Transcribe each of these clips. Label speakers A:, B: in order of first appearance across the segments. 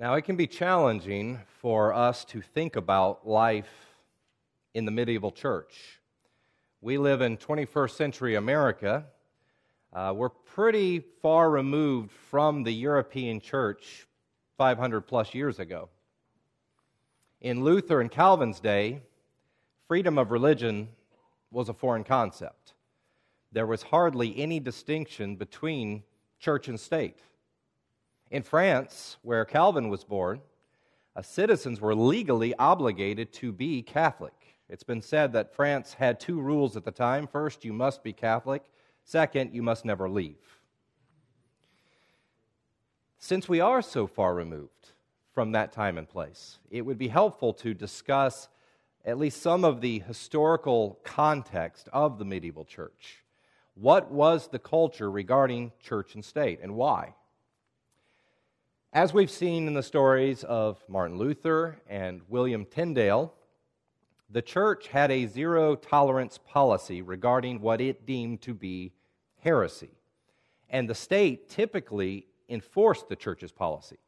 A: Now, it can be challenging for us to think about life in the medieval church. We live in 21st century America. Uh, we're pretty far removed from the European church 500 plus years ago. In Luther and Calvin's day, freedom of religion was a foreign concept. There was hardly any distinction between church and state. In France, where Calvin was born, uh, citizens were legally obligated to be Catholic. It's been said that France had two rules at the time. First, you must be Catholic. Second, you must never leave. Since we are so far removed from that time and place, it would be helpful to discuss at least some of the historical context of the medieval church. What was the culture regarding church and state, and why? As we've seen in the stories of Martin Luther and William Tyndale, the church had a zero tolerance policy regarding what it deemed to be heresy. And the state typically enforced the church's policy.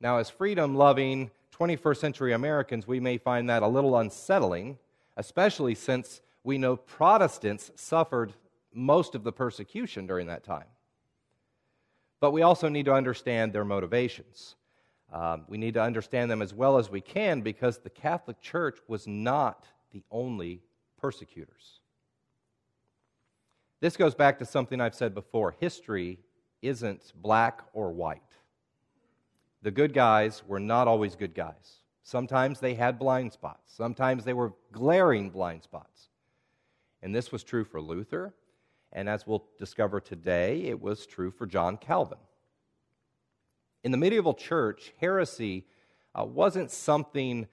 A: Now, as freedom loving 21st century Americans, we may find that a little unsettling, especially since we know Protestants suffered most of the persecution during that time. But we also need to understand their motivations. Um, we need to understand them as well as we can because the Catholic Church was not the only persecutors. This goes back to something I've said before history isn't black or white. The good guys were not always good guys. Sometimes they had blind spots, sometimes they were glaring blind spots. And this was true for Luther, and as we'll discover today, it was true for John Calvin. In the medieval church, heresy uh, wasn't something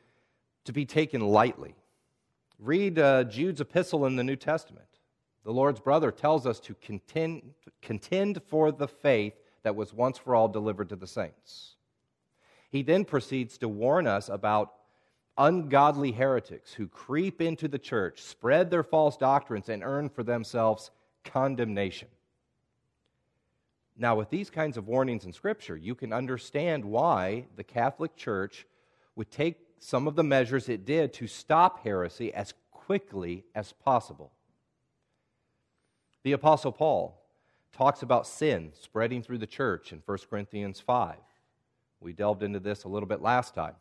A: to be taken lightly. Read uh, Jude's epistle in the New Testament. The Lord's brother tells us to contend, contend for the faith that was once for all delivered to the saints. He then proceeds to warn us about ungodly heretics who creep into the church, spread their false doctrines, and earn for themselves condemnation. Now, with these kinds of warnings in Scripture, you can understand why the Catholic Church would take some of the measures it did to stop heresy as quickly as possible. The Apostle Paul talks about sin spreading through the church in 1 Corinthians 5. We delved into this a little bit last time.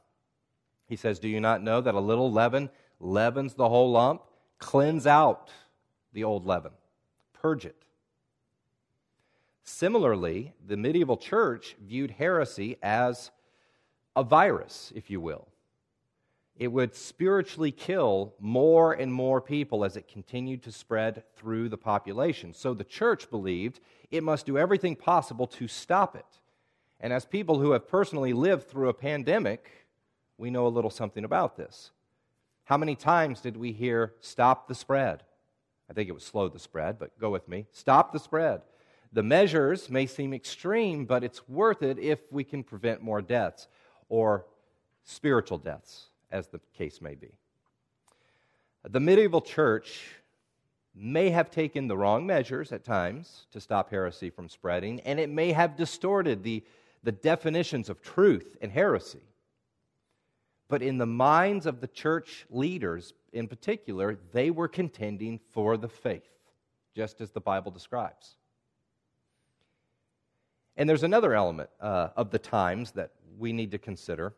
A: He says, Do you not know that a little leaven leavens the whole lump? Cleanse out the old leaven purge it. Similarly, the medieval church viewed heresy as a virus, if you will. It would spiritually kill more and more people as it continued to spread through the population. So the church believed it must do everything possible to stop it. And as people who have personally lived through a pandemic, we know a little something about this. How many times did we hear, stop the spread? I think it would slow the spread, but go with me. Stop the spread. The measures may seem extreme, but it's worth it if we can prevent more deaths or spiritual deaths, as the case may be. The medieval church may have taken the wrong measures at times to stop heresy from spreading, and it may have distorted the, the definitions of truth and heresy. But in the minds of the church leaders in particular, they were contending for the faith, just as the Bible describes. And there's another element uh, of the times that we need to consider,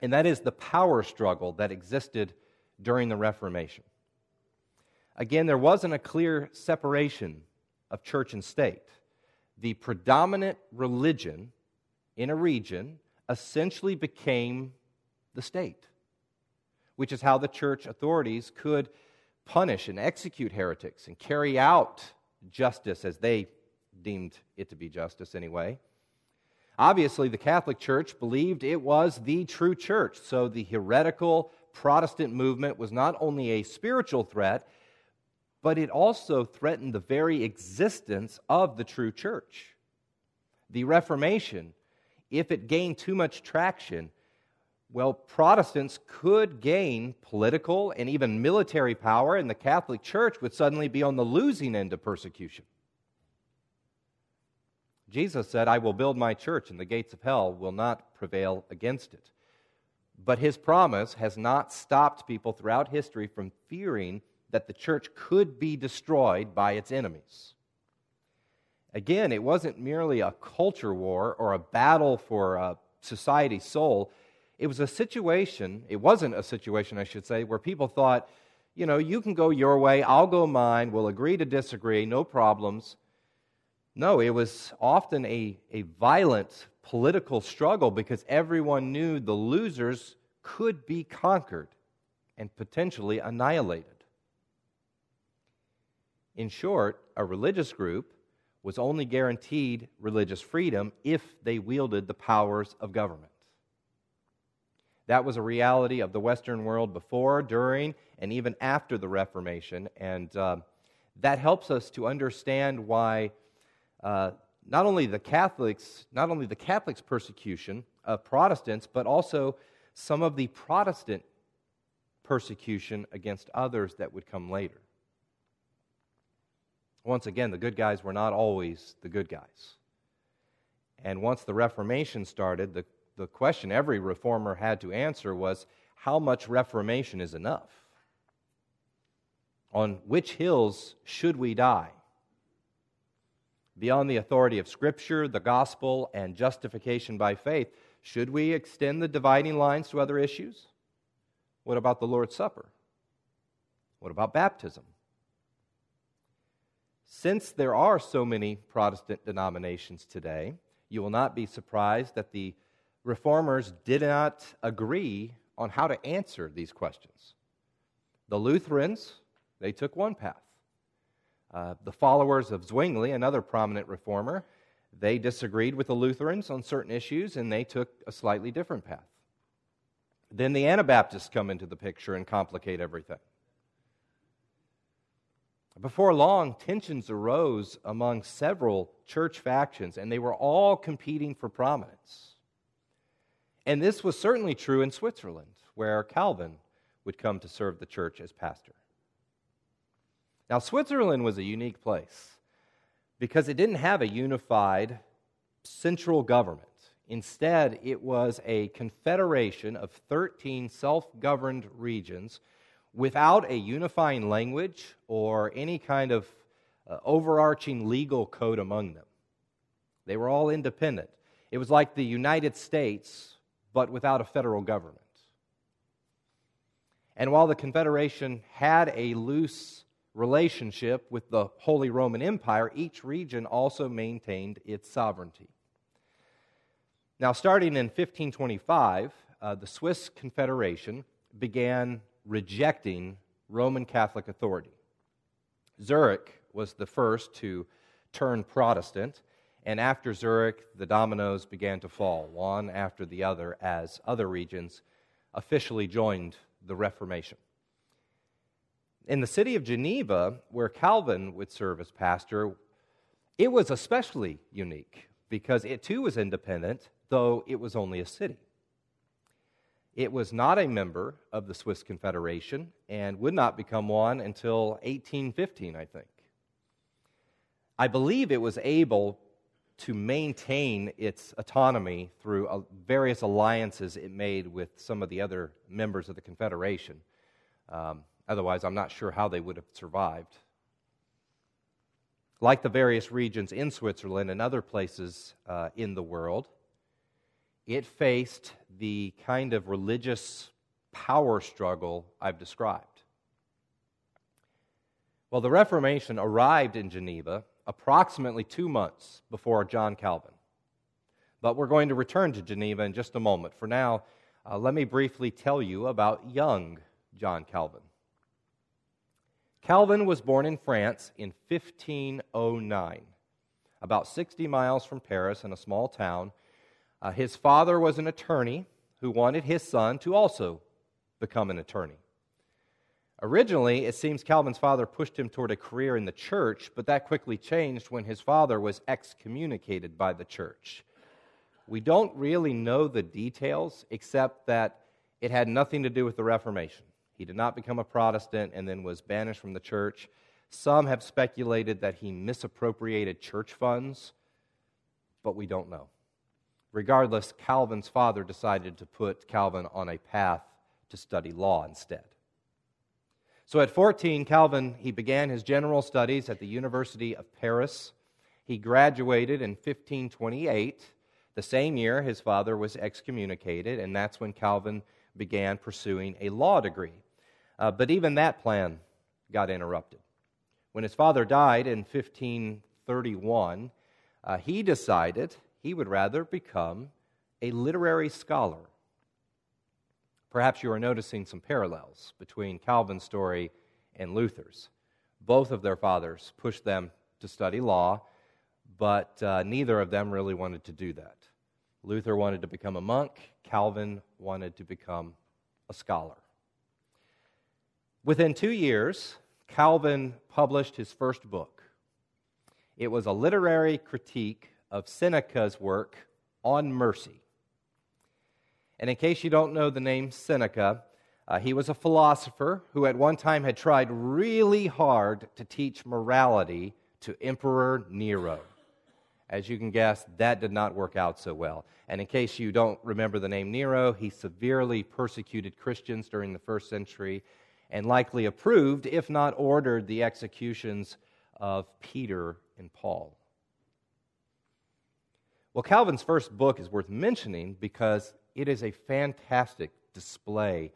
A: and that is the power struggle that existed during the Reformation. Again, there wasn't a clear separation of church and state. The predominant religion in a region essentially became the state, which is how the church authorities could punish and execute heretics and carry out justice as they deemed it to be justice anyway. Obviously, the Catholic Church believed it was the true church, so the heretical Protestant movement was not only a spiritual threat, but it also threatened the very existence of the true church. The Reformation, if it gained too much traction, well, Protestants could gain political and even military power, and the Catholic Church would suddenly be on the losing end of persecution. Jesus said, I will build my church, and the gates of hell will not prevail against it. But his promise has not stopped people throughout history from fearing that the church could be destroyed by its enemies. Again, it wasn't merely a culture war or a battle for a society's soul. It was a situation, it wasn't a situation, I should say, where people thought, you know, you can go your way, I'll go mine, we'll agree to disagree, no problems. No, it was often a, a violent political struggle because everyone knew the losers could be conquered and potentially annihilated. In short, a religious group was only guaranteed religious freedom if they wielded the powers of government. That was a reality of the Western world before, during, and even after the Reformation. And uh, that helps us to understand why uh, not only the Catholics, not only the Catholics' persecution of Protestants, but also some of the Protestant persecution against others that would come later. Once again, the good guys were not always the good guys. And once the Reformation started, the, the question every reformer had to answer was how much Reformation is enough? On which hills should we die? beyond the authority of Scripture, the gospel, and justification by faith, should we extend the dividing lines to other issues? What about the Lord's Supper? What about baptism? Since there are so many Protestant denominations today, you will not be surprised that the reformers did not agree on how to answer these questions. The Lutherans, they took one path. Uh, the followers of Zwingli, another prominent reformer, they disagreed with the Lutherans on certain issues and they took a slightly different path. Then the Anabaptists come into the picture and complicate everything. Before long, tensions arose among several church factions, and they were all competing for prominence. And this was certainly true in Switzerland, where Calvin would come to serve the church as pastor. Now, Switzerland was a unique place because it didn't have a unified central government. Instead, it was a confederation of 13 self governed regions without a unifying language or any kind of uh, overarching legal code among them. They were all independent. It was like the United States, but without a federal government. And while the Confederation had a loose relationship with the Holy Roman Empire, each region also maintained its sovereignty. Now, starting in 1525, uh, the Swiss Confederation began rejecting Roman Catholic authority. Zurich was the first to turn Protestant, and after Zurich, the dominoes began to fall, one after the other, as other regions officially joined the Reformation. In the city of Geneva, where Calvin would serve as pastor, it was especially unique because it too was independent, though it was only a city. It was not a member of the Swiss Confederation and would not become one until 1815, I think. I believe it was able to maintain its autonomy through uh, various alliances it made with some of the other members of the Confederation. Um, Otherwise, I'm not sure how they would have survived. Like the various regions in Switzerland and other places uh, in the world, it faced the kind of religious power struggle I've described. Well, the Reformation arrived in Geneva approximately two months before John Calvin. But we're going to return to Geneva in just a moment. For now, uh, let me briefly tell you about young John Calvin. Calvin was born in France in 1509, about 60 miles from Paris in a small town. Uh, his father was an attorney who wanted his son to also become an attorney. Originally, it seems Calvin's father pushed him toward a career in the church, but that quickly changed when his father was excommunicated by the church. We don't really know the details, except that it had nothing to do with the Reformation. He did not become a Protestant and then was banished from the church. Some have speculated that he misappropriated church funds. but we don't know. Regardless, Calvin's father decided to put Calvin on a path to study law instead. So at 14, Calvin he began his general studies at the University of Paris. He graduated in 1528. The same year his father was excommunicated, and that's when Calvin began pursuing a law degree. Uh, but even that plan got interrupted. When his father died in 1531, uh, he decided he would rather become a literary scholar. Perhaps you are noticing some parallels between Calvin's story and Luther's. Both of their fathers pushed them to study law, but uh, neither of them really wanted to do that. Luther wanted to become a monk, Calvin wanted to become a scholar. Within two years, Calvin published his first book. It was a literary critique of Seneca's work on mercy. And in case you don't know the name Seneca, uh, he was a philosopher who at one time had tried really hard to teach morality to Emperor Nero. As you can guess, that did not work out so well. And in case you don't remember the name Nero, he severely persecuted Christians during the first century and likely approved, if not ordered, the executions of Peter and Paul. Well, Calvin's first book is worth mentioning because it is a fantastic display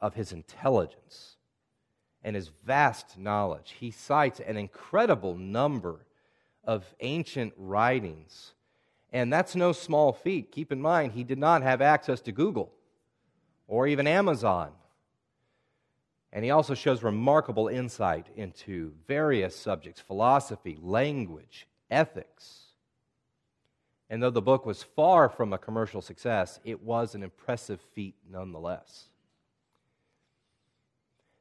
A: of his intelligence and his vast knowledge. He cites an incredible number of ancient writings, and that's no small feat. Keep in mind, he did not have access to Google or even Amazon and he also shows remarkable insight into various subjects philosophy, language, ethics. And though the book was far from a commercial success, it was an impressive feat nonetheless.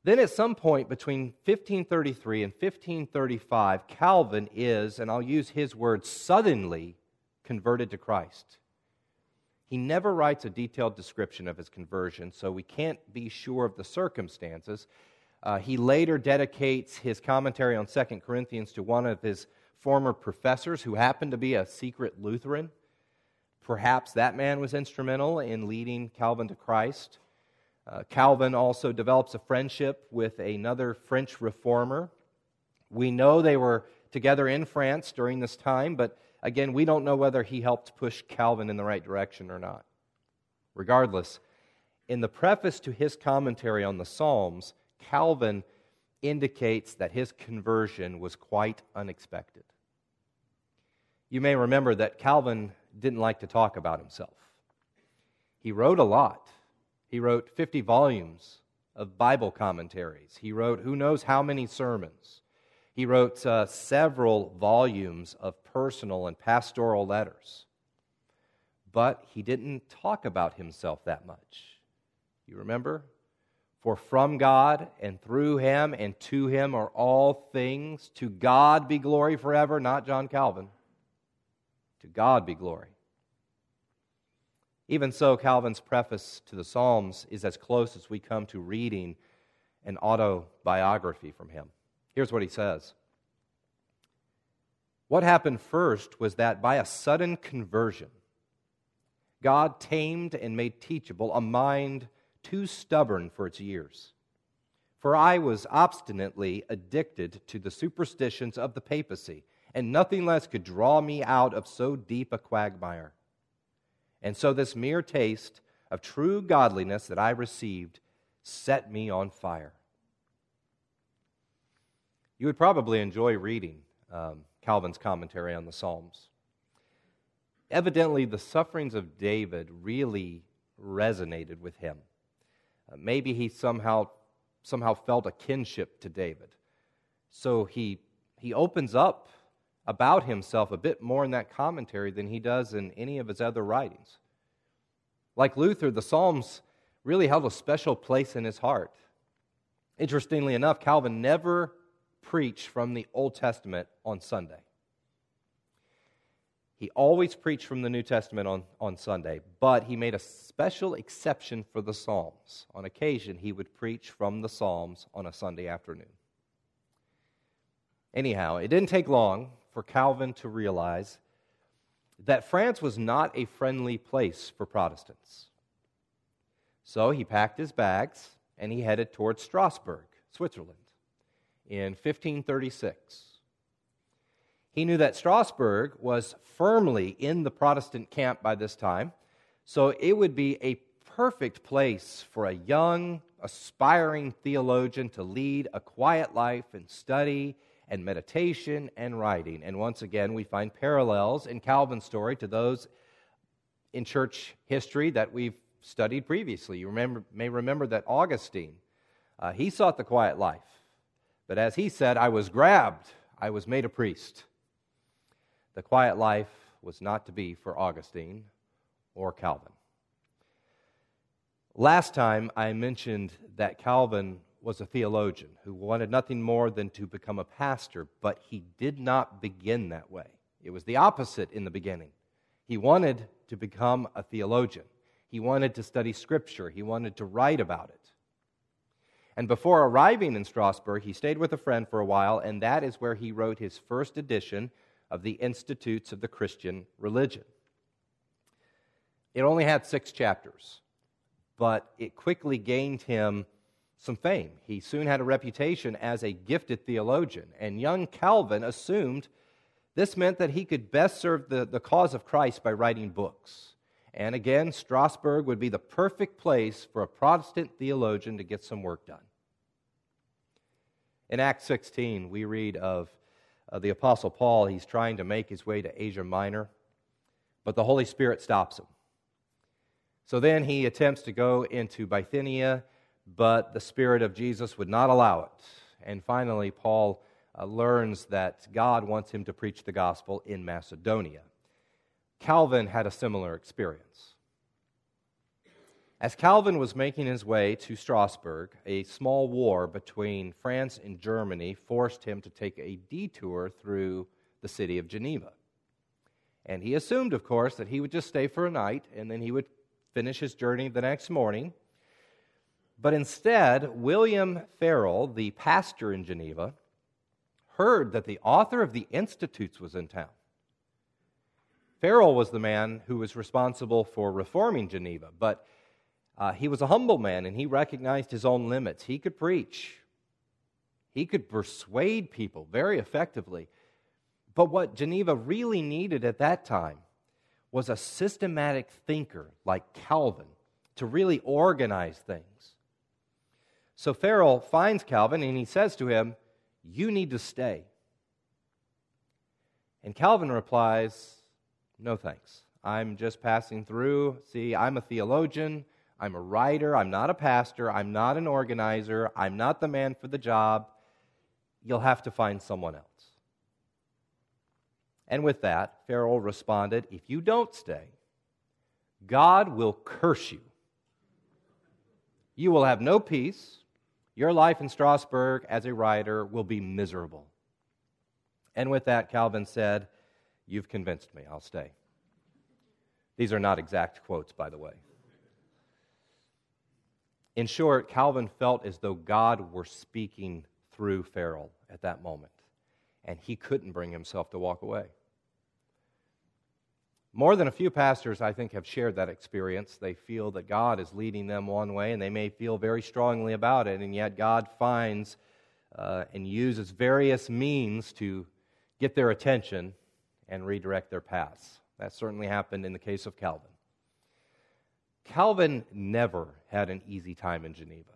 A: Then, at some point between 1533 and 1535, Calvin is, and I'll use his words, suddenly converted to Christ. He never writes a detailed description of his conversion, so we can't be sure of the circumstances. Uh, he later dedicates his commentary on 2 Corinthians to one of his former professors who happened to be a secret Lutheran. Perhaps that man was instrumental in leading Calvin to Christ. Uh, Calvin also develops a friendship with another French reformer. We know they were together in France during this time, but Again, we don't know whether he helped push Calvin in the right direction or not. Regardless, in the preface to his commentary on the Psalms, Calvin indicates that his conversion was quite unexpected. You may remember that Calvin didn't like to talk about himself. He wrote a lot. He wrote 50 volumes of Bible commentaries. He wrote who knows how many sermons. He wrote uh, several volumes of personal and pastoral letters. But he didn't talk about himself that much. You remember? For from God and through him and to him are all things. To God be glory forever, not John Calvin. To God be glory. Even so, Calvin's preface to the Psalms is as close as we come to reading an autobiography from him. Here's what he says What happened first was that by a sudden conversion, God tamed and made teachable a mind too stubborn for its years. For I was obstinately addicted to the superstitions of the papacy, and nothing less could draw me out of so deep a quagmire. And so this mere taste of true godliness that I received set me on fire. You would probably enjoy reading um, Calvin's commentary on the Psalms. Evidently, the sufferings of David really resonated with him. Uh, maybe he somehow, somehow felt a kinship to David. So he, he opens up about himself a bit more in that commentary than he does in any of his other writings. Like Luther, the Psalms really held a special place in his heart. Interestingly enough, Calvin never preached from the Old Testament on Sunday. He always preached from the New Testament on, on Sunday, but he made a special exception for the Psalms. On occasion, he would preach from the Psalms on a Sunday afternoon. Anyhow, it didn't take long for Calvin to realize that France was not a friendly place for Protestants. So he packed his bags and he headed towards Strasbourg, Switzerland, in 1536. He knew that Strasbourg was firmly in the Protestant camp by this time, so it would be a perfect place for a young, aspiring theologian to lead a quiet life and study and meditation and writing. And once again, we find parallels in Calvin's story to those in church history that we've studied previously. You remember, may remember that Augustine, uh, he sought the quiet life. But as he said, I was grabbed, I was made a priest. The quiet life was not to be for Augustine or Calvin. Last time I mentioned that Calvin was a theologian who wanted nothing more than to become a pastor, but he did not begin that way. It was the opposite in the beginning. He wanted to become a theologian, he wanted to study Scripture, he wanted to write about it. And before arriving in Strasbourg, he stayed with a friend for a while, and that is where he wrote his first edition of the Institutes of the Christian Religion. It only had six chapters, but it quickly gained him some fame. He soon had a reputation as a gifted theologian, and young Calvin assumed this meant that he could best serve the, the cause of Christ by writing books. And again, Strasbourg would be the perfect place for a Protestant theologian to get some work done. In Acts 16, we read of uh, the Apostle Paul. He's trying to make his way to Asia Minor, but the Holy Spirit stops him. So then he attempts to go into Bithynia but the Spirit of Jesus would not allow it. And finally, Paul uh, learns that God wants him to preach the gospel in Macedonia. Calvin had a similar experience. As Calvin was making his way to Strasbourg, a small war between France and Germany forced him to take a detour through the city of Geneva. And he assumed, of course, that he would just stay for a night and then he would finish his journey the next morning but instead, William Farel, the pastor in Geneva, heard that the author of the Institutes was in town. Farel was the man who was responsible for reforming Geneva, but uh, he was a humble man and he recognized his own limits. He could preach, he could persuade people very effectively. But what Geneva really needed at that time was a systematic thinker like Calvin to really organize things. So Farel finds Calvin and he says to him, You need to stay. And Calvin replies, No thanks. I'm just passing through. See, I'm a theologian. I'm a writer. I'm not a pastor. I'm not an organizer. I'm not the man for the job. You'll have to find someone else. And with that, Farel responded, If you don't stay, God will curse you. You will have no peace. Your life in Strasbourg as a writer will be miserable. And with that, Calvin said, You've convinced me, I'll stay. These are not exact quotes, by the way. In short, Calvin felt as though God were speaking through Farel at that moment, and he couldn't bring himself to walk away. More than a few pastors, I think, have shared that experience. They feel that God is leading them one way, and they may feel very strongly about it, and yet God finds uh, and uses various means to get their attention and redirect their paths. That certainly happened in the case of Calvin. Calvin never had an easy time in Geneva.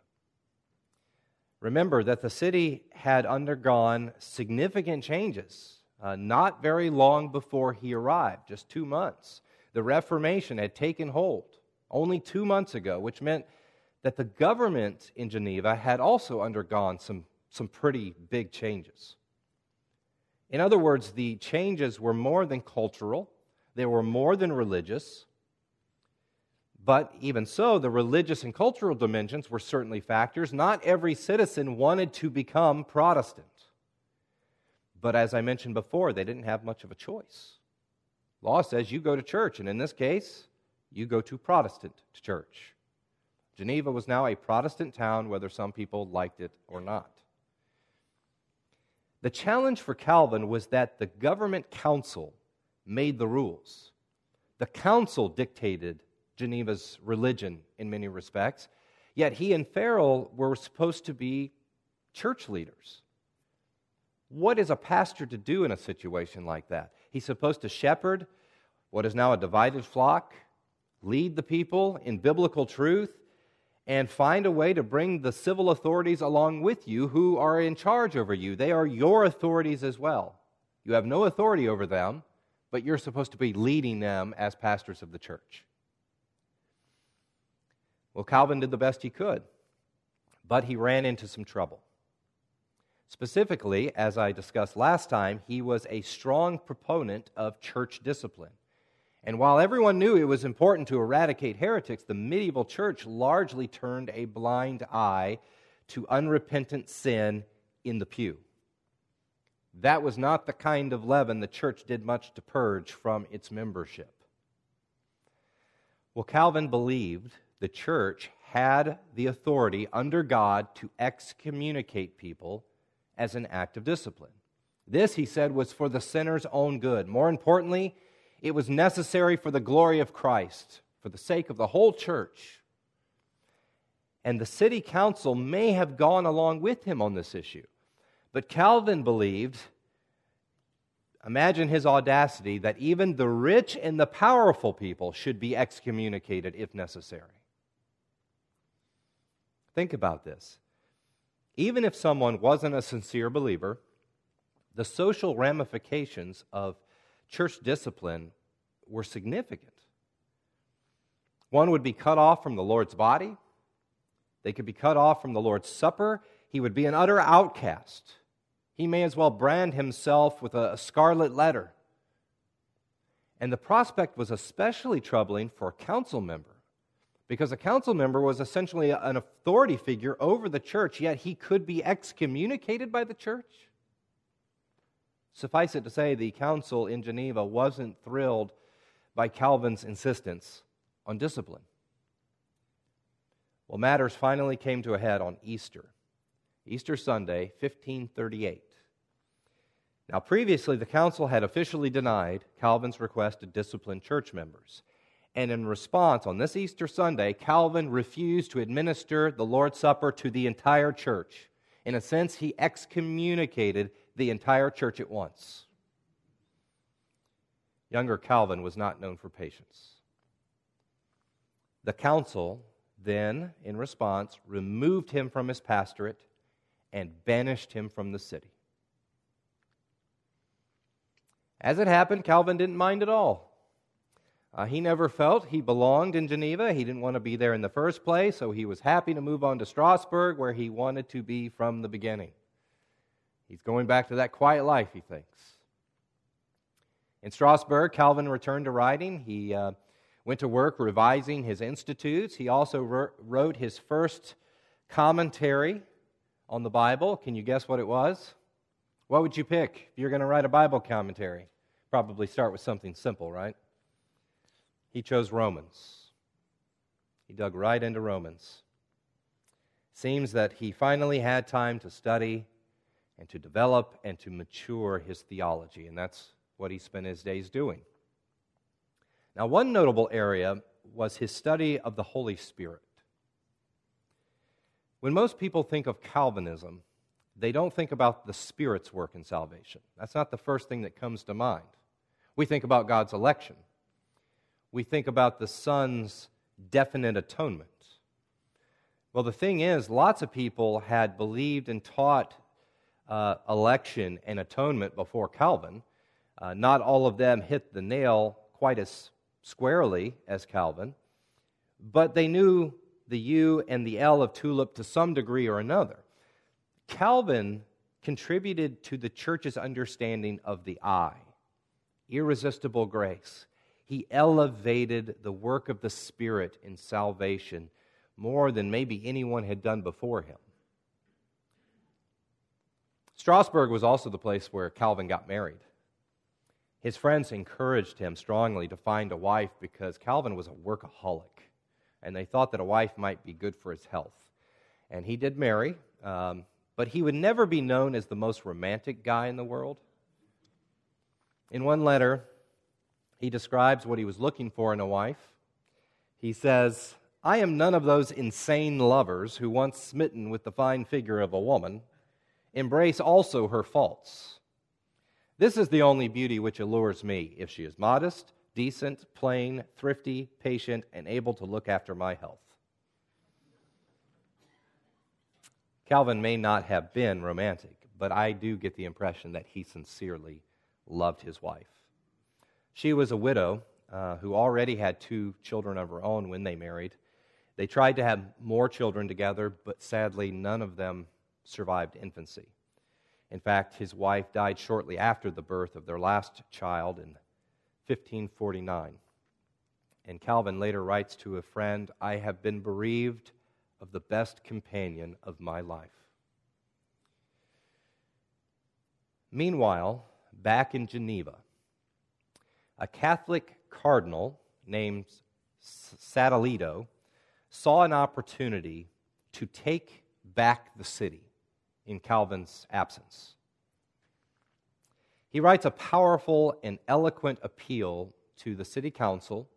A: Remember that the city had undergone significant changes uh, not very long before he arrived, just two months. The Reformation had taken hold only two months ago, which meant that the government in Geneva had also undergone some, some pretty big changes. In other words, the changes were more than cultural, they were more than religious. But even so, the religious and cultural dimensions were certainly factors. Not every citizen wanted to become Protestant. But as I mentioned before, they didn't have much of a choice. Law says you go to church, and in this case, you go to Protestant church. Geneva was now a Protestant town, whether some people liked it or not. The challenge for Calvin was that the government council made the rules. The council dictated Geneva's religion in many respects, yet he and Farel were supposed to be church leaders. What is a pastor to do in a situation like that? He's supposed to shepherd what is now a divided flock, lead the people in biblical truth, and find a way to bring the civil authorities along with you who are in charge over you. They are your authorities as well. You have no authority over them, but you're supposed to be leading them as pastors of the church. Well, Calvin did the best he could, but he ran into some trouble. Specifically, as I discussed last time, he was a strong proponent of church discipline. And while everyone knew it was important to eradicate heretics, the medieval church largely turned a blind eye to unrepentant sin in the pew. That was not the kind of leaven the church did much to purge from its membership. Well, Calvin believed the church had the authority under God to excommunicate people as an act of discipline. This, he said, was for the sinner's own good. More importantly, it was necessary for the glory of Christ, for the sake of the whole church. And the city council may have gone along with him on this issue. But Calvin believed, imagine his audacity, that even the rich and the powerful people should be excommunicated if necessary. Think about this. Even if someone wasn't a sincere believer, the social ramifications of church discipline were significant. One would be cut off from the Lord's body, they could be cut off from the Lord's supper, he would be an utter outcast. He may as well brand himself with a, scarlet letter. And the prospect was especially troubling for council member because a council member was essentially an authority figure over the church, yet he could be excommunicated by the church. Suffice it to say, the council in Geneva wasn't thrilled by Calvin's insistence on discipline. Well, matters finally came to a head on Easter, Easter Sunday, 1538. Now, previously, the council had officially denied Calvin's request to discipline church members. And in response, on this Easter Sunday, Calvin refused to administer the Lord's Supper to the entire church. In a sense, he excommunicated the entire church at once. Younger Calvin was not known for patience. The council then, in response, removed him from his pastorate and banished him from the city. As it happened, Calvin didn't mind at all. Uh, he never felt he belonged in Geneva. He didn't want to be there in the first place, so he was happy to move on to Strasbourg, where he wanted to be from the beginning. He's going back to that quiet life, he thinks. In Strasbourg, Calvin returned to writing. He uh, went to work revising his institutes. He also wrote his first commentary on the Bible. Can you guess what it was? What would you pick if you're going to write a Bible commentary? Probably start with something simple, right? He chose Romans. He dug right into Romans. Seems that he finally had time to study and to develop and to mature his theology, and that's what he spent his days doing. Now, one notable area was his study of the Holy Spirit. When most people think of Calvinism, they don't think about the Spirit's work in salvation. That's not the first thing that comes to mind. We think about God's election, we think about the Son's definite atonement. Well, the thing is, lots of people had believed and taught uh, election and atonement before Calvin. Uh, not all of them hit the nail quite as squarely as Calvin, but they knew the U and the L of tulip to some degree or another. Calvin contributed to the church's understanding of the I, irresistible grace. He elevated the work of the Spirit in salvation more than maybe anyone had done before him. Strasbourg was also the place where Calvin got married. His friends encouraged him strongly to find a wife because Calvin was a workaholic, and they thought that a wife might be good for his health. And he did marry, um, but he would never be known as the most romantic guy in the world. In one letter, he describes what he was looking for in a wife. He says, I am none of those insane lovers who, once smitten with the fine figure of a woman, embrace also her faults. This is the only beauty which allures me, if she is modest, decent, plain, thrifty, patient, and able to look after my health. Calvin may not have been romantic, but I do get the impression that he sincerely loved his wife. She was a widow uh, who already had two children of her own when they married. They tried to have more children together, but sadly, none of them survived infancy. In fact, his wife died shortly after the birth of their last child in 1549. And Calvin later writes to a friend I have been bereaved of the best companion of my life. Meanwhile, back in Geneva, a Catholic cardinal named Sadoleto saw an opportunity to take back the city in Calvin's absence. He writes a powerful and eloquent appeal to the city council,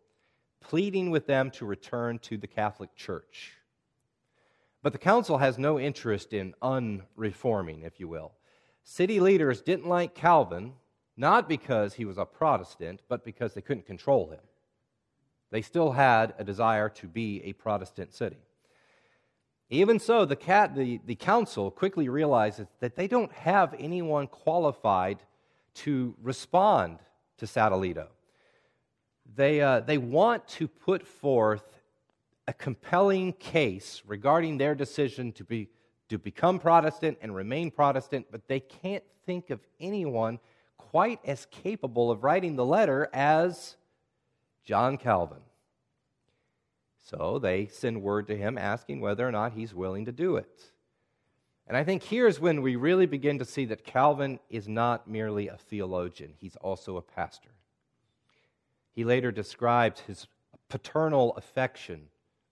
A: pleading with them to return to the Catholic Church. But the council has no interest in unreforming, if you will. City leaders didn't like Calvin, not because he was a Protestant, but because they couldn't control him. They still had a desire to be a Protestant city. Even so, the, cat, the, the council quickly realizes that they don't have anyone qualified to respond to Sadoleto. They, uh, they want to put forth a compelling case regarding their decision to, be, to become Protestant and remain Protestant, but they can't think of anyone quite as capable of writing the letter as John Calvin. So they send word to him asking whether or not he's willing to do it. And I think here's when we really begin to see that Calvin is not merely a theologian, he's also a pastor. He later describes his paternal affection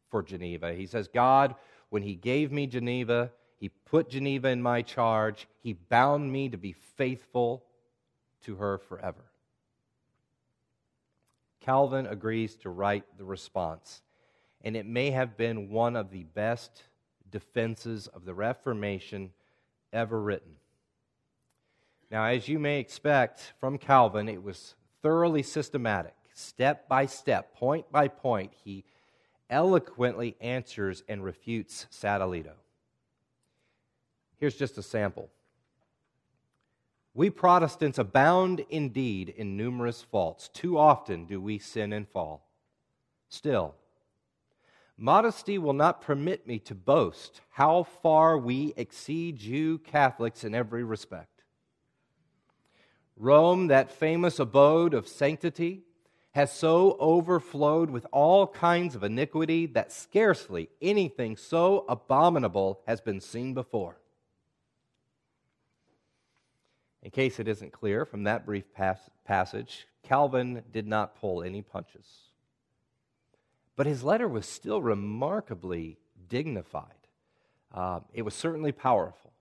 A: for Geneva. He says, God, when he gave me Geneva, he put Geneva in my charge, he bound me to be faithful to her forever. Calvin agrees to write the response and it may have been one of the best defenses of the Reformation ever written. Now, as you may expect from Calvin, it was thoroughly systematic, step by step, point by point. He eloquently answers and refutes Sadoleto. Here's just a sample. We Protestants abound indeed in numerous faults. Too often do we sin and fall. Still, Modesty will not permit me to boast how far we exceed you Catholics in every respect. Rome, that famous abode of sanctity, has so overflowed with all kinds of iniquity that scarcely anything so abominable has been seen before. In case it isn't clear from that brief pas- passage, Calvin did not pull any punches. But his letter was still remarkably dignified. Uh, it was certainly powerful.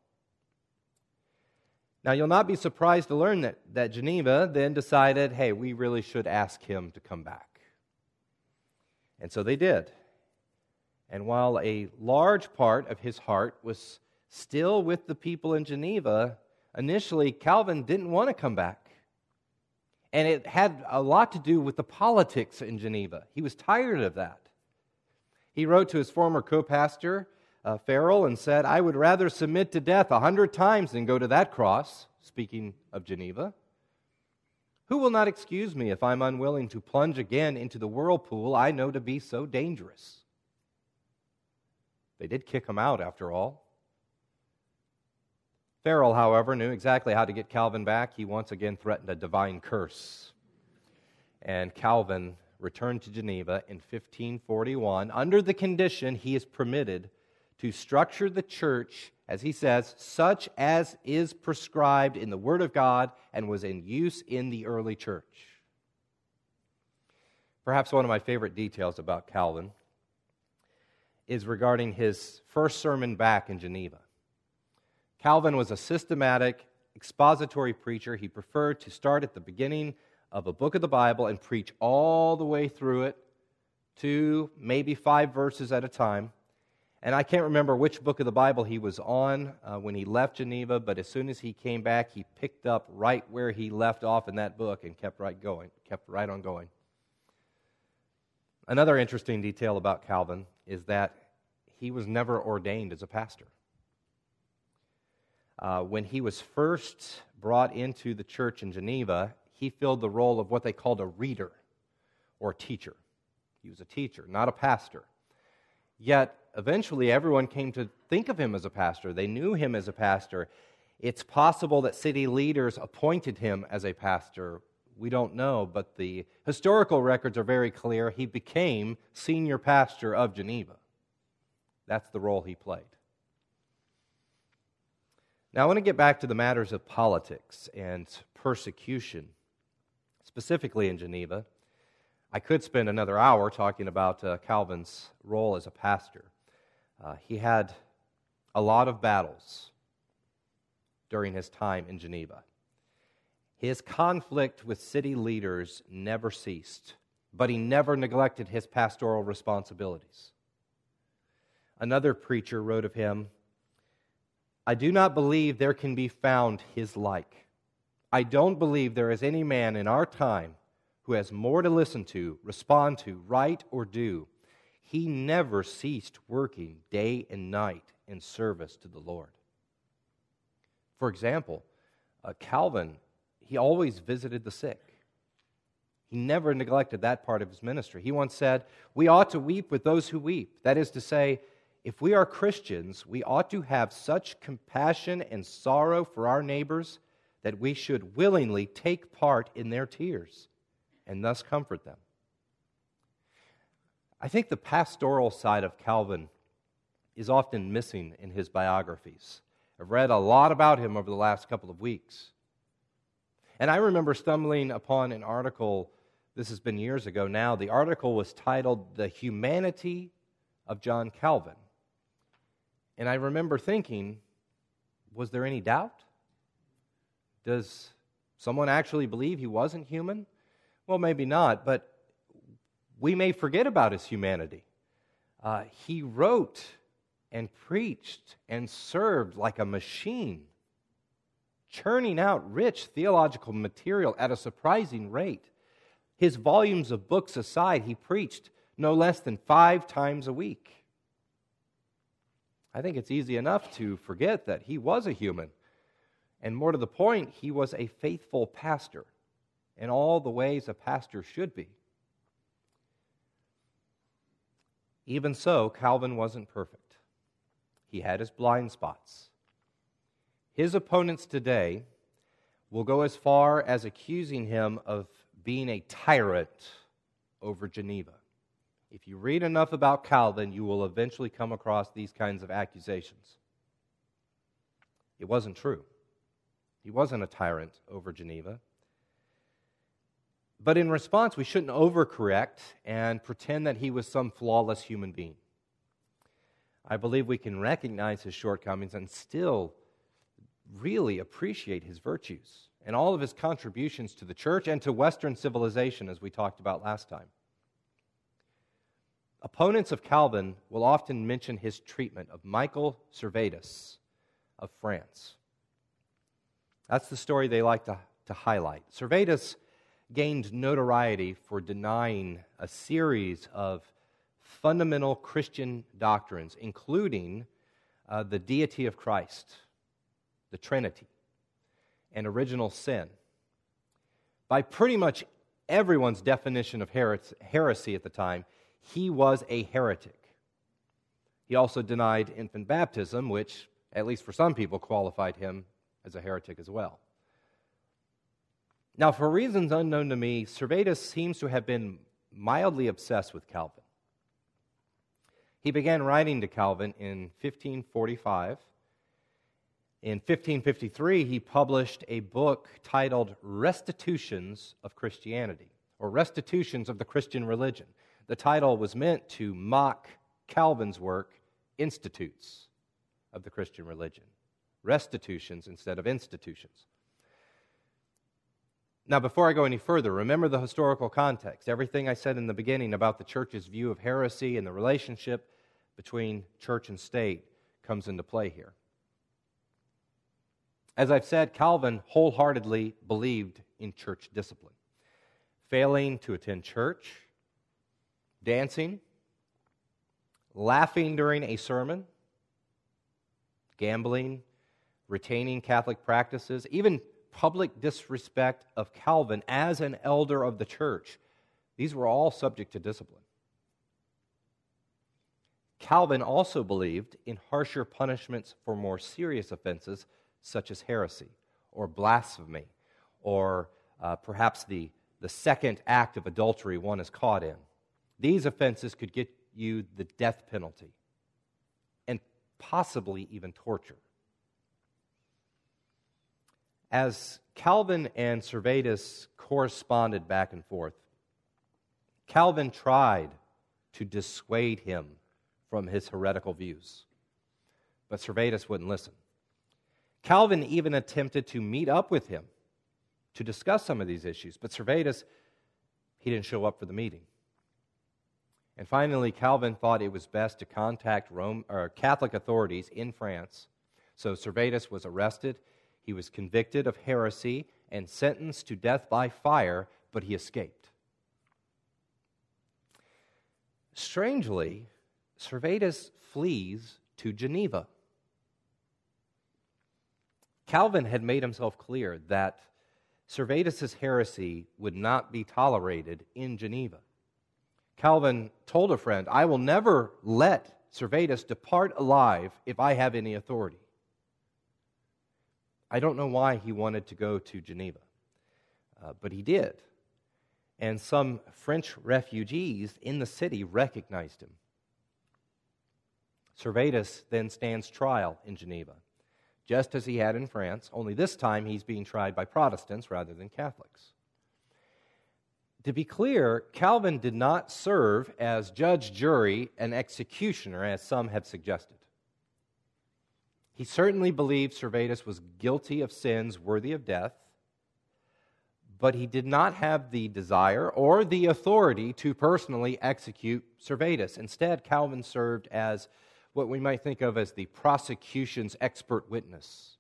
A: Now, you'll not be surprised to learn that, that Geneva then decided hey, we really should ask him to come back. And so they did. And while a large part of his heart was still with the people in Geneva, initially Calvin didn't want to come back. And it had a lot to do with the politics in Geneva. He was tired of that. He wrote to his former co pastor, uh, Farel, and said, I would rather submit to death a hundred times than go to that cross, speaking of Geneva. Who will not excuse me if I'm unwilling to plunge again into the whirlpool I know to be so dangerous? They did kick him out, after all. Farel, however, knew exactly how to get Calvin back. He once again threatened a divine curse. And Calvin returned to Geneva in 1541 under the condition he is permitted to structure the church, as he says, such as is prescribed in the Word of God and was in use in the early church. Perhaps one of my favorite details about Calvin is regarding his first sermon back in Geneva. Calvin was a systematic, expository preacher. He preferred to start at the beginning of a book of the Bible and preach all the way through it, two, maybe five verses at a time. And I can't remember which book of the Bible he was on uh, when he left Geneva, but as soon as he came back, he picked up right where he left off in that book and kept right going, kept right on going. Another interesting detail about Calvin is that he was never ordained as a pastor. Uh, when he was first brought into the church in Geneva, he filled the role of what they called a reader or teacher. He was a teacher, not a pastor. Yet, eventually, everyone came to think of him as a pastor. They knew him as a pastor. It's possible that city leaders appointed him as a pastor. We don't know, but the historical records are very clear. He became senior pastor of Geneva. That's the role he played. Now, I want to get back to the matters of politics and persecution, specifically in Geneva. I could spend another hour talking about uh, Calvin's role as a pastor. Uh, he had a lot of battles during his time in Geneva. His conflict with city leaders never ceased, but he never neglected his pastoral responsibilities. Another preacher wrote of him I do not believe there can be found his like. I don't believe there is any man in our time who has more to listen to, respond to, write, or do. He never ceased working day and night in service to the Lord. For example, uh, Calvin, he always visited the sick. He never neglected that part of his ministry. He once said, We ought to weep with those who weep. That is to say, if we are Christians, we ought to have such compassion and sorrow for our neighbors that we should willingly take part in their tears and thus comfort them. I think the pastoral side of Calvin is often missing in his biographies. I've read a lot about him over the last couple of weeks. And I remember stumbling upon an article, this has been years ago now. The article was titled The Humanity of John Calvin. And I remember thinking, was there any doubt? Does someone actually believe he wasn't human? Well, maybe not, but we may forget about his humanity. Uh, he wrote and preached and served like a machine, churning out rich theological material at a surprising rate. His volumes of books aside, he preached no less than five times a week. I think it's easy enough to forget that he was a human. And more to the point, he was a faithful pastor in all the ways a pastor should be. Even so, Calvin wasn't perfect. He had his blind spots. His opponents today will go as far as accusing him of being a tyrant over Geneva. If you read enough about Calvin, you will eventually come across these kinds of accusations. It wasn't true. He wasn't a tyrant over Geneva. But in response, we shouldn't overcorrect and pretend that he was some flawless human being. I believe we can recognize his shortcomings and still really appreciate his virtues and all of his contributions to the church and to Western civilization, as we talked about last time. Opponents of Calvin will often mention his treatment of Michael Servetus of France. That's the story they like to, to highlight. Servetus gained notoriety for denying a series of fundamental Christian doctrines, including uh, the deity of Christ, the Trinity, and original sin. By pretty much everyone's definition of heresy at the time, he was a heretic. He also denied infant baptism, which, at least for some people, qualified him as a heretic as well. Now, for reasons unknown to me, Servetus seems to have been mildly obsessed with Calvin. He began writing to Calvin in 1545. In 1553, he published a book titled Restitutions of Christianity, or Restitutions of the Christian Religion. The title was meant to mock Calvin's work, Institutes of the Christian Religion, restitutions instead of institutions. Now, before I go any further, remember the historical context. Everything I said in the beginning about the church's view of heresy and the relationship between church and state comes into play here. As I've said, Calvin wholeheartedly believed in church discipline. Failing to attend church, dancing, laughing during a sermon, gambling, retaining Catholic practices, even public disrespect of Calvin as an elder of the church. These were all subject to discipline. Calvin also believed in harsher punishments for more serious offenses, such as heresy or blasphemy, or uh, perhaps the, the second act of adultery one is caught in. These offenses could get you the death penalty and possibly even torture. As Calvin and Servetus corresponded back and forth, Calvin tried to dissuade him from his heretical views, but Servetus wouldn't listen. Calvin even attempted to meet up with him to discuss some of these issues, but Servetus, he didn't show up for the meeting. And finally, Calvin thought it was best to contact Rome, or Catholic authorities in France. So Servetus was arrested he was convicted of heresy and sentenced to death by fire, but he escaped. Strangely, Servetus flees to Geneva. Calvin had made himself clear that Servetus' heresy would not be tolerated in Geneva. Calvin told a friend, I will never let Servetus depart alive if I have any authority. I don't know why he wanted to go to Geneva, uh, but he did. And some French refugees in the city recognized him. Servetus then stands trial in Geneva, just as he had in France, only this time he's being tried by Protestants rather than Catholics. To be clear, Calvin did not serve as judge, jury, and executioner, as some have suggested. He certainly believed Servetus was guilty of sins worthy of death, but he did not have the desire or the authority to personally execute Servetus. Instead, Calvin served as what we might think of as the prosecution's expert witness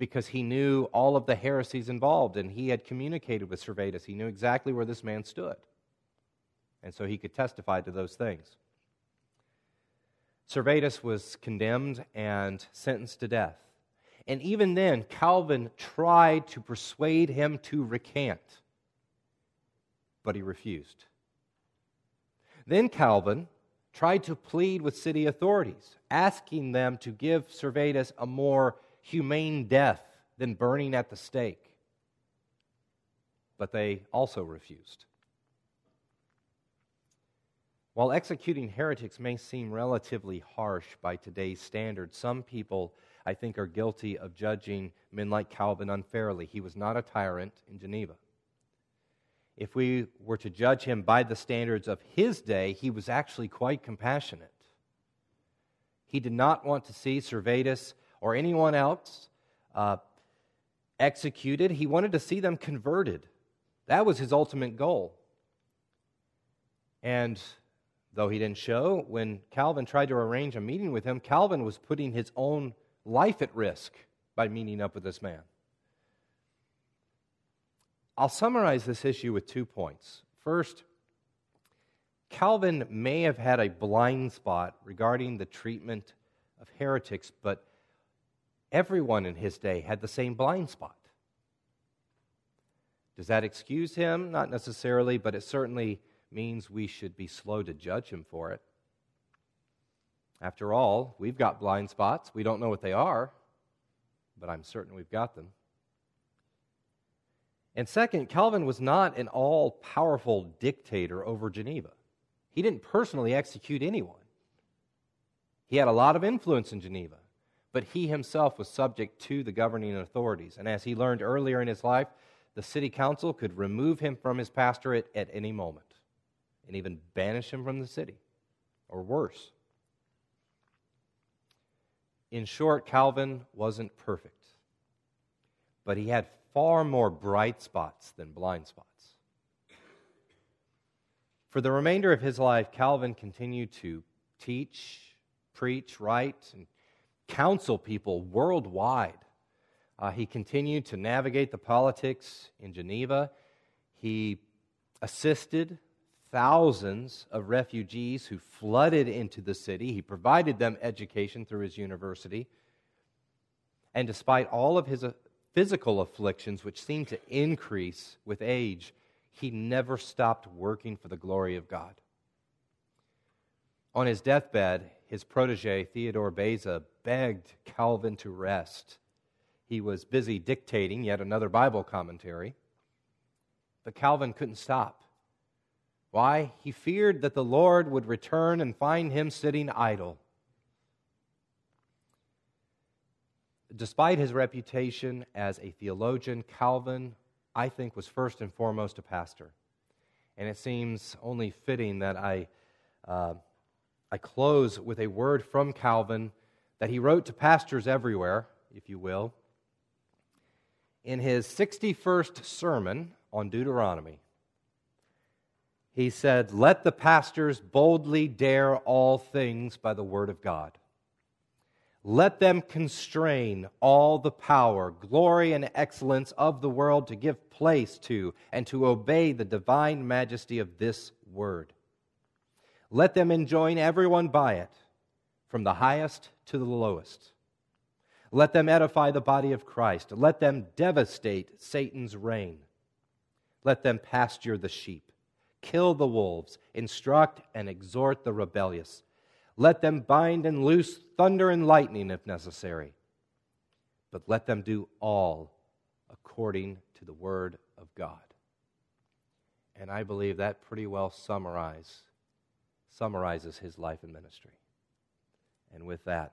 A: because he knew all of the heresies involved and he had communicated with Servetus. He knew exactly where this man stood. And so he could testify to those things. Servetus was condemned and sentenced to death. And even then, Calvin tried to persuade him to recant, but he refused. Then Calvin tried to plead with city authorities, asking them to give Servetus a more humane death than burning at the stake. But they also refused. While executing heretics may seem relatively harsh by today's standards, some people, I think, are guilty of judging men like Calvin unfairly. He was not a tyrant in Geneva. If we were to judge him by the standards of his day, he was actually quite compassionate. He did not want to see Servetus or anyone else uh, executed, he wanted to see them converted. That was his ultimate goal. And though he didn't show, when Calvin tried to arrange a meeting with him, Calvin was putting his own life at risk by meeting up with this man. I'll summarize this issue with two points. First, Calvin may have had a blind spot regarding the treatment of heretics, but everyone in his day had the same blind spot. Does that excuse him? Not necessarily, but it certainly means we should be slow to judge him for it. After all, we've got blind spots. We don't know what they are, but I'm certain we've got them. And second, Calvin was not an all powerful dictator over Geneva. He didn't personally execute anyone. He had a lot of influence in Geneva, but he himself was subject to the governing authorities. And as he learned earlier in his life, the city council could remove him from his pastorate at any moment and even banish him from the city, or worse. In short, Calvin wasn't perfect, but he had far more bright spots than blind spots. For the remainder of his life, Calvin continued to teach, preach, write, and counsel people worldwide. Uh, he continued to navigate the politics in Geneva. He assisted thousands of refugees who flooded into the city. He provided them education through his university. And despite all of his uh, physical afflictions, which seemed to increase with age, he never stopped working for the glory of God. On his deathbed, his protege, Theodore Beza, begged Calvin to rest. He was busy dictating yet another Bible commentary, but Calvin couldn't stop. Why? He feared that the Lord would return and find him sitting idle. Despite his reputation as a theologian, Calvin, I think, was first and foremost a pastor. And it seems only fitting that I, uh, I close with a word from Calvin that he wrote to pastors everywhere, if you will, in his 61st sermon on Deuteronomy. He said, Let the pastors boldly dare all things by the word of God. Let them constrain all the power, glory, and excellence of the world to give place to and to obey the divine majesty of this word. Let them enjoin everyone by it, from the highest to the lowest. Let them edify the body of Christ. Let them devastate Satan's reign. Let them pasture the sheep, kill the wolves, instruct and exhort the rebellious let them bind and loose thunder and lightning if necessary. But let them do all according to the word of God. And I believe that pretty well summarize, summarizes his life and ministry. And with that,